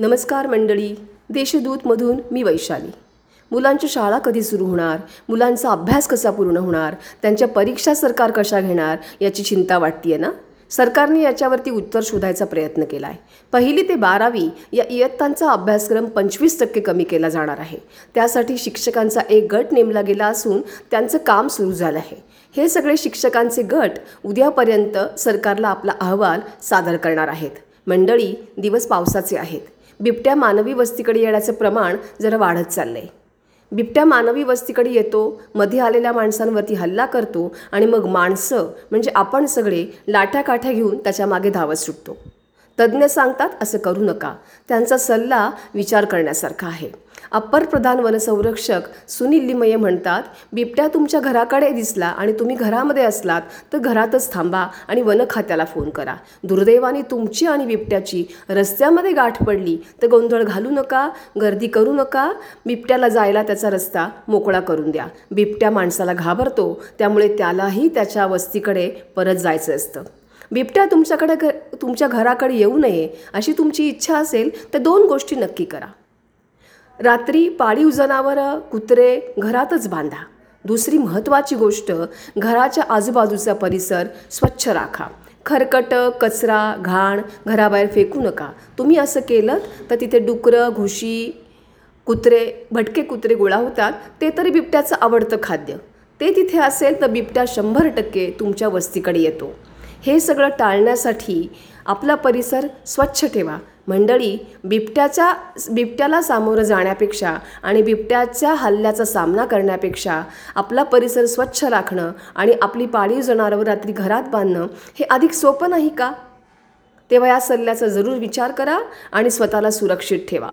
नमस्कार मंडळी देशदूतमधून मी वैशाली. मुलांच्या शाळा कधी सुरू होणार? मुलांचा अभ्यास कसा पूर्ण होणार? त्यांच्या परीक्षा सरकार कशा घेणार? याची चिंता वाटतीये ना? सरकारने याच्यावरती उत्तर शोधायचा प्रयत्न केला आहे पहिली ते बारावी या इयत्तांचा अभ्यासक्रम पंचवीस टक्के कमी केला जाणार आहे. त्यासाठी शिक्षकांचा एक गट नेमला गेला असून त्यांचं काम सुरू झालं आहे. हे सगळे शिक्षकांचे गट उद्यापर्यंत सरकारला आपला अहवाल सादर करणार आहेत. मंडळी दिवस पावसाचे आहेत. बिबट्या मानवी वस्तीकडे येण्याचं प्रमाण जरा वाढत चाललं आहे बिबट्या मानवी वस्तीकडे येतो मध्ये आलेल्या माणसांवरती हल्ला करतो आणि मग माणसं म्हणजे आपण सगळे लाठ्या काठ्या घेऊन त्याच्यामागे धावत सुटतो. तज्ज्ञ सांगतात असं करू नका. त्यांचा सल्ला विचार करण्यासारखा आहे. अप्पर प्रधान वनसंरक्षक सुनील लिमये म्हणतात बिबट्या तुमच्या घराकडे दिसला आणि तुम्ही घरामध्ये असलात तर घरातच थांबा आणि वन खात्याला फोन करा. दुर्दैवाने तुमची आणि बिबट्याची रस्त्यामध्ये गाठ पडली तर गोंधळ घालू नका गर्दी करू नका. बिबट्याला जायला त्याचा रस्ता मोकळा करून द्या. बिबट्या माणसाला घाबरतो त्यामुळे त्यालाही त्याच्या वस्तीकडे परत जायचं असतं. बिबट्या तुमच्याकडे घ तुमच्या घराकडे येऊ नये अशी तुमची इच्छा असेल तर दोन गोष्टी नक्की करा. रात्री पाळीव जनावरं कुत्रे घरातच बांधा. दुसरी महत्त्वाची गोष्ट घराच्या आजूबाजूचा परिसर स्वच्छ राखा. खरकट कचरा घाण घराबाहेर फेकू नका. तुम्ही असं केलं तर तिथे डुकरं घुशी कुत्रे भटके कुत्रे गोळा होतात. ते तरी बिबट्याचं आवडतं खाद्य. ते तिथे असेल तर बिबट्या शंभर टक्के तुमच्या वस्तीकडे येतो. हे सगळं टाळण्यासाठी आपला परिसर स्वच्छ ठेवा. मंडळी बिबट्याच्या बिबट्याला सामोरं जाण्यापेक्षा आणि बिबट्याच्या हल्ल्याचा सामना करण्यापेक्षा आपला परिसर स्वच्छ राखणं आणि आपली पाळीव जनावरं रात्री घरात बांधणं हे अधिक सोपं नाही का? तेव्हा या सल्ल्याचा जरूर विचार करा आणि स्वतःला सुरक्षित ठेवा.